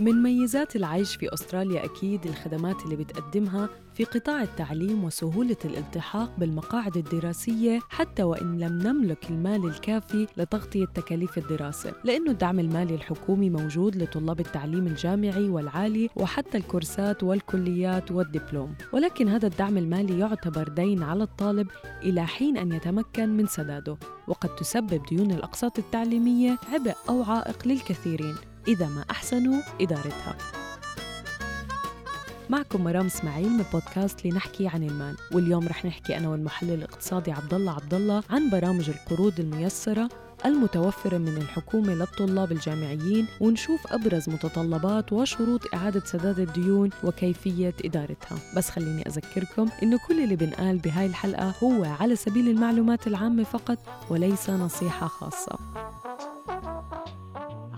من ميزات العيش في أستراليا أكيد الخدمات اللي بتقدمها في قطاع التعليم وسهولة الالتحاق بالمقاعد الدراسية حتى وإن لم نملك المال الكافي لتغطية تكاليف الدراسة لأنه الدعم المالي الحكومي موجود لطلاب التعليم الجامعي والعالي وحتى الكورسات والكليات والدبلوم ولكن هذا الدعم المالي يعتبر دين على الطالب إلى حين أن يتمكن من سداده وقد تسبب ديون الأقساط التعليمية عبء أو عائق للكثيرين. إذا ما أحسنوا إدارتها. معكم مرام إسماعيل من بودكاست لنحكي عن المال واليوم رح نحكي أنا والمحلل الاقتصادي عبد الله عبد الله عن برامج القروض الميسرة المتوفرة من الحكومة للطلاب الجامعيين ونشوف أبرز متطلبات وشروط إعادة سداد الديون وكيفية إدارتها. بس خليني أذكركم إنه كل اللي بنقال بهاي الحلقة هو على سبيل المعلومات العامة فقط وليس نصيحة خاصة.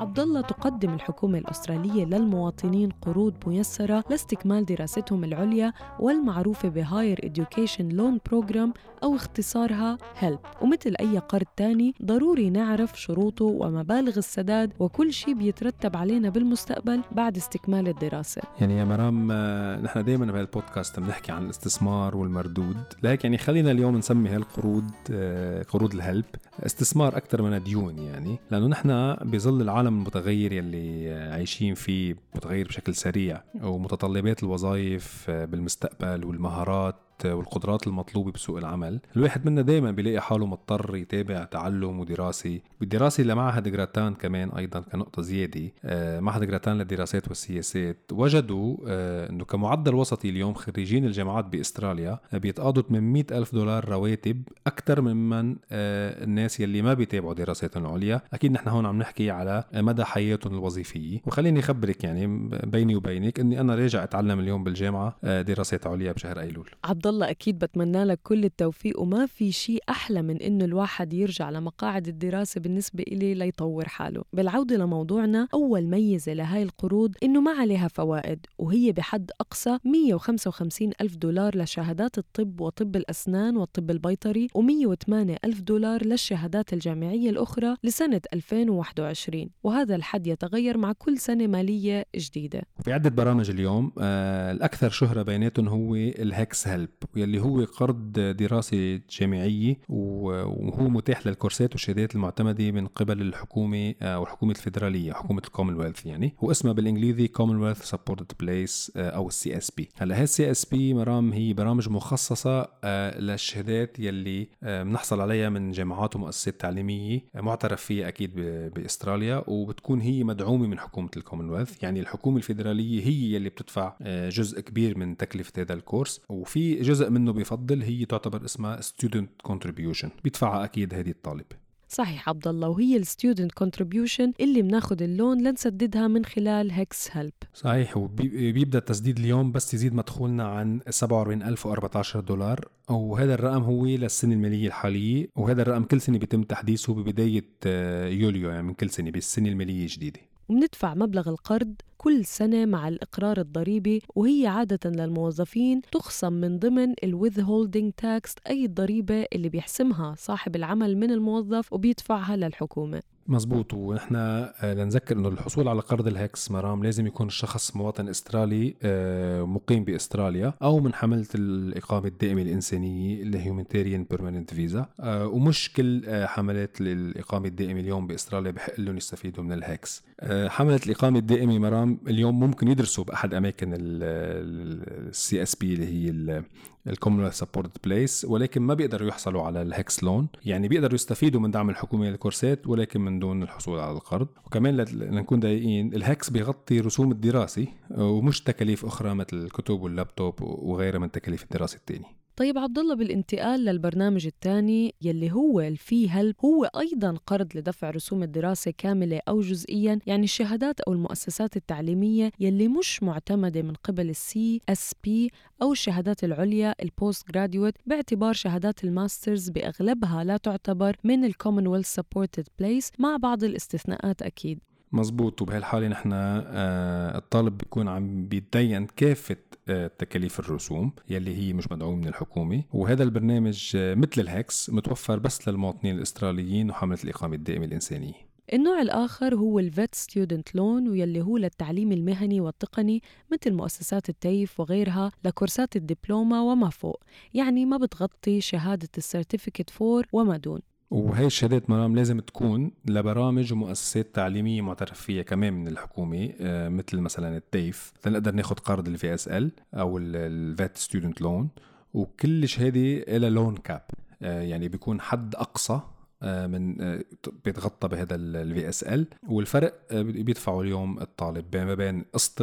عبد الله تقدم الحكومة الأسترالية للمواطنين قروض ميسرة لاستكمال دراستهم العليا والمعروفة ب Higher Education Loan Program أو اختصارها HELP ومثل أي قرض تاني ضروري نعرف شروطه ومبالغ السداد وكل شيء بيترتب علينا بالمستقبل بعد استكمال الدراسة. يعني يا مرام آه، نحن دائما بهالبودكاست بنحكي عن الاستثمار والمردود. لكن يعني خلينا اليوم نسمي هالقروض آه، قروض الهلب استثمار أكثر من ديون يعني. لأنه نحن بظل العالم العالم المتغير يلي عايشين فيه متغير بشكل سريع ومتطلبات الوظائف بالمستقبل والمهارات. والقدرات المطلوبة بسوق العمل الواحد منا دايما بيلاقي حاله مضطر يتابع تعلم ودراسة بالدراسة لمعهد جراتان كمان أيضا كنقطة زيادة آه، معهد جراتان للدراسات والسياسات. وجدوا آه، أنه كمعدل وسطي اليوم خريجين الجامعات بأستراليا بيتقاضوا 800 ألف دولار رواتب أكثر ممن آه، الناس يلي ما بيتابعوا دراساتهم العليا. أكيد نحن هون عم نحكي على مدى حياتهم الوظيفية. وخليني أخبرك يعني بيني وبينك أني أنا راجع أتعلم اليوم بالجامعة دراسات عليا بشهر أيلول. عبد الله أكيد بتمنى لك كل التوفيق وما في شيء أحلى من إنه الواحد يرجع لمقاعد الدراسة بالنسبة إلي ليطور حاله. بالعودة لموضوعنا أول ميزة لهاي القروض إنه ما عليها فوائد وهي بحد أقصى 155 ألف دولار لشهادات الطب وطب الأسنان والطب البيطري و108 ألف دولار للشهادات الجامعية الأخرى لسنة 2021 وهذا الحد يتغير مع كل سنة مالية جديدة. في عدة برامج اليوم آه الأكثر شهرة بيناتهم هو ال HECS-HELP. يلي هو قرض دراسي جامعية وهو متاح للكورسات والشهادات المعتمدة من قبل الحكومة أو الحكومة الفيدرالية حكومة الكومنولث يعني. واسمها بالإنجليزي Commonwealth Supported Place أو ال CSP هلا هي ال CSP مرام هي برامج مخصصة آه، للشهادات يلي آه، بنحصل عليها من جامعات ومؤسسات تعليمية آه، معترف فيها أكيد بأستراليا وبتكون هي مدعومة من حكومة الكومنولث يعني الحكومة الفيدرالية هي يلي بتدفع جزء كبير من تكلفة هذا الكورس. وفي جزء منه بفضل هي تعتبر اسمها student contribution. بيدفعها أكيد هذه الطالب صحيح عبد الله وهي ال student contribution اللي بناخذ ال loan لنسددها من خلال HECS-HELP صحيح وبيبدا التسديد اليوم بس يزيد مدخولنا عن 47014 دولار. وهذا الرقم هو للسنة المالية الحالية وهذا الرقم كل سنة بيتم تحديثه ببداية آه، يوليو يعني من كل سنة بالسنه المالية الجديده ومندفع مبلغ القرض كل سنة مع الإقرار الضريبي وهي عادة للموظفين تخصم من ضمن ال withholding tax أي الضريبة اللي بيحسمها صاحب العمل من الموظف وبيدفعها للحكومة. مزبوط. ونحن آه، لنذكر إنه الحصول على قرض ال HECS مرام لازم يكون الشخص مواطن استرالي آه، مقيم بأستراليا أو من حملة الإقامة الدائمة الإنسانية اللي humanitarian permanent visa ومش كل آه، حملات الاقامه الدائمة اليوم بأستراليا بحق لهم يستفيدوا من ال HECS حملة الإقامة الدائمة مرام اليوم ممكن يدرسوا بأحد أماكن ال CSP اللي هي ال Commonwealth Supported Place ولكن ما بيقدروا يحصلوا على ال HECS loan يعني بيقدروا يستفيدوا من دعم الحكومة للكورسات ولكن من دون الحصول على القرض. وكمان لنكون دقيقين ال HECS بيغطي رسوم الدراسة ومش تكاليف أخرى مثل الكتب واللابتوب وغيرها من تكاليف الدراسة الثانية طيب عبد الله بالانتقال للبرنامج الثاني يلي هو ال FEE-HELP هو أيضا قرض لدفع رسوم الدراسة كاملة أو جزئيا يعني الشهادات أو المؤسسات التعليمية يلي مش معتمدة من قبل ال CSP أو الشهادات العليا ال postgraduate باعتبار شهادات ال masters بأغلبها لا تعتبر من ال Commonwealth Supported Place مع بعض الاستثناءات أكيد. مزبوط وبهالحالة نحن آه الطالب بيكون عم بيتدين كافة آه، تكاليف الرسوم يلي هي مش مدعومة من الحكومة. وهذا البرنامج آه، مثل ال HECS متوفر بس للمواطنين الأستراليين وحملة الإقامة الدائمة الإنسانية. النوع الآخر هو ال VET Student Loan واللي هو للتعليم المهني والتقني مثل مؤسسات TAFE وغيرها لكورسات الدبلومة وما فوق يعني ما بتغطي شهادة ال certificate four وما دون. وهي الشهادات مرام لازم تكون لبرامج ومؤسسات تعليمية معترف فيها كمان من الحكومة آه، مثل مثلا ال TAFE. لنقدر ناخد قرض ال VSL أو ال VET student loan وكل شهادة لها loan cap يعني بيكون حد أقصى آه، من آه، بيتغطى بهذا ال VSL والفرق بيدفعه اليوم الطالب ما بين قسط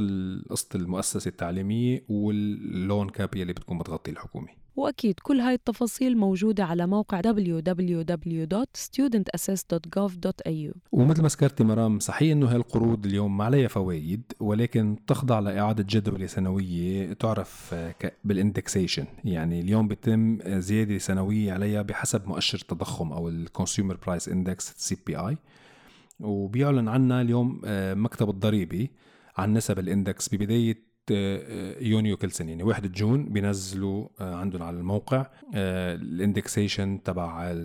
قسط المؤسسة التعليمية وال loan cap اللي بتكون بتغطي الحكومة. وأكيد كل هاي التفاصيل موجودة على موقع www.studentassess.gov.au ومثل ما ذكرتي مرام صحيح إنه هالقروض اليوم ما عليها فوائد ولكن تخضع لإعادة جدولة سنوية تعرف بال indexation يعني اليوم بيتم زيادة سنوية عليها بحسب مؤشر التضخم أو ال consumer price index CPI وبيعلن عنها اليوم آه، مكتب الضريبي عن نسب ال index ببداية آه، يونيو كل سنة. يعني 1 June بينزلوا آه، عندهم على الموقع آه، ال indexation تبع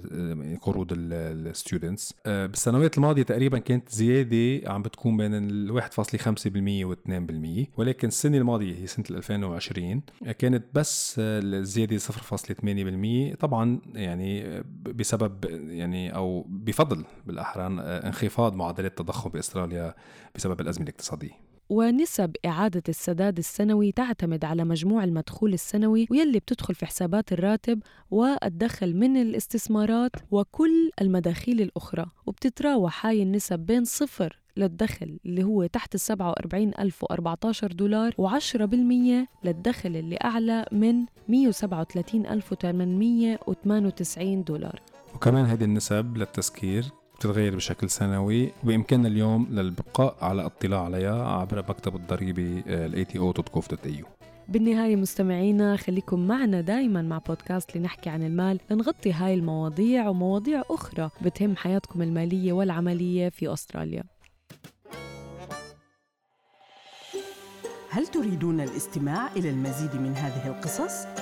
قروض ال students بالسنوات الماضية تقريبا كانت زيادة عم بتكون بين ال 1.5% و 2% ولكن السنة الماضية هي سنة 2020 كانت بس الزياده 0.8% طبعا يعني بسبب يعني أو بفضل بالأحرى انخفاض معدلات التضخم بأستراليا بسبب الأزمة الاقتصادية. ونسب إعادة السداد السنوي تعتمد على مجموع المدخول السنوي ويلي بتدخل في حسابات الراتب والدخل من الاستثمارات وكل المداخيل الأخرى وبتتراوح هاي النسب بين صفر للدخل اللي هو تحت ال 47014 دولار و10% للدخل اللي أعلى من 137898 دولار. وكمان هذه النسب للتذكير بتتغير بشكل سنوي وبإمكاننا اليوم للبقاء على اطلاع عليها عبر مكتب الضريبي ال ato.gov.au بالنهاية مستمعينا خليكم معنا دايما مع بودكاست لنحكي عن المال. لنغطي هاي المواضيع ومواضيع أخرى بتهم حياتكم المالية والعملية في أستراليا. هل تريدون الاستماع إلى المزيد من هذه القصص؟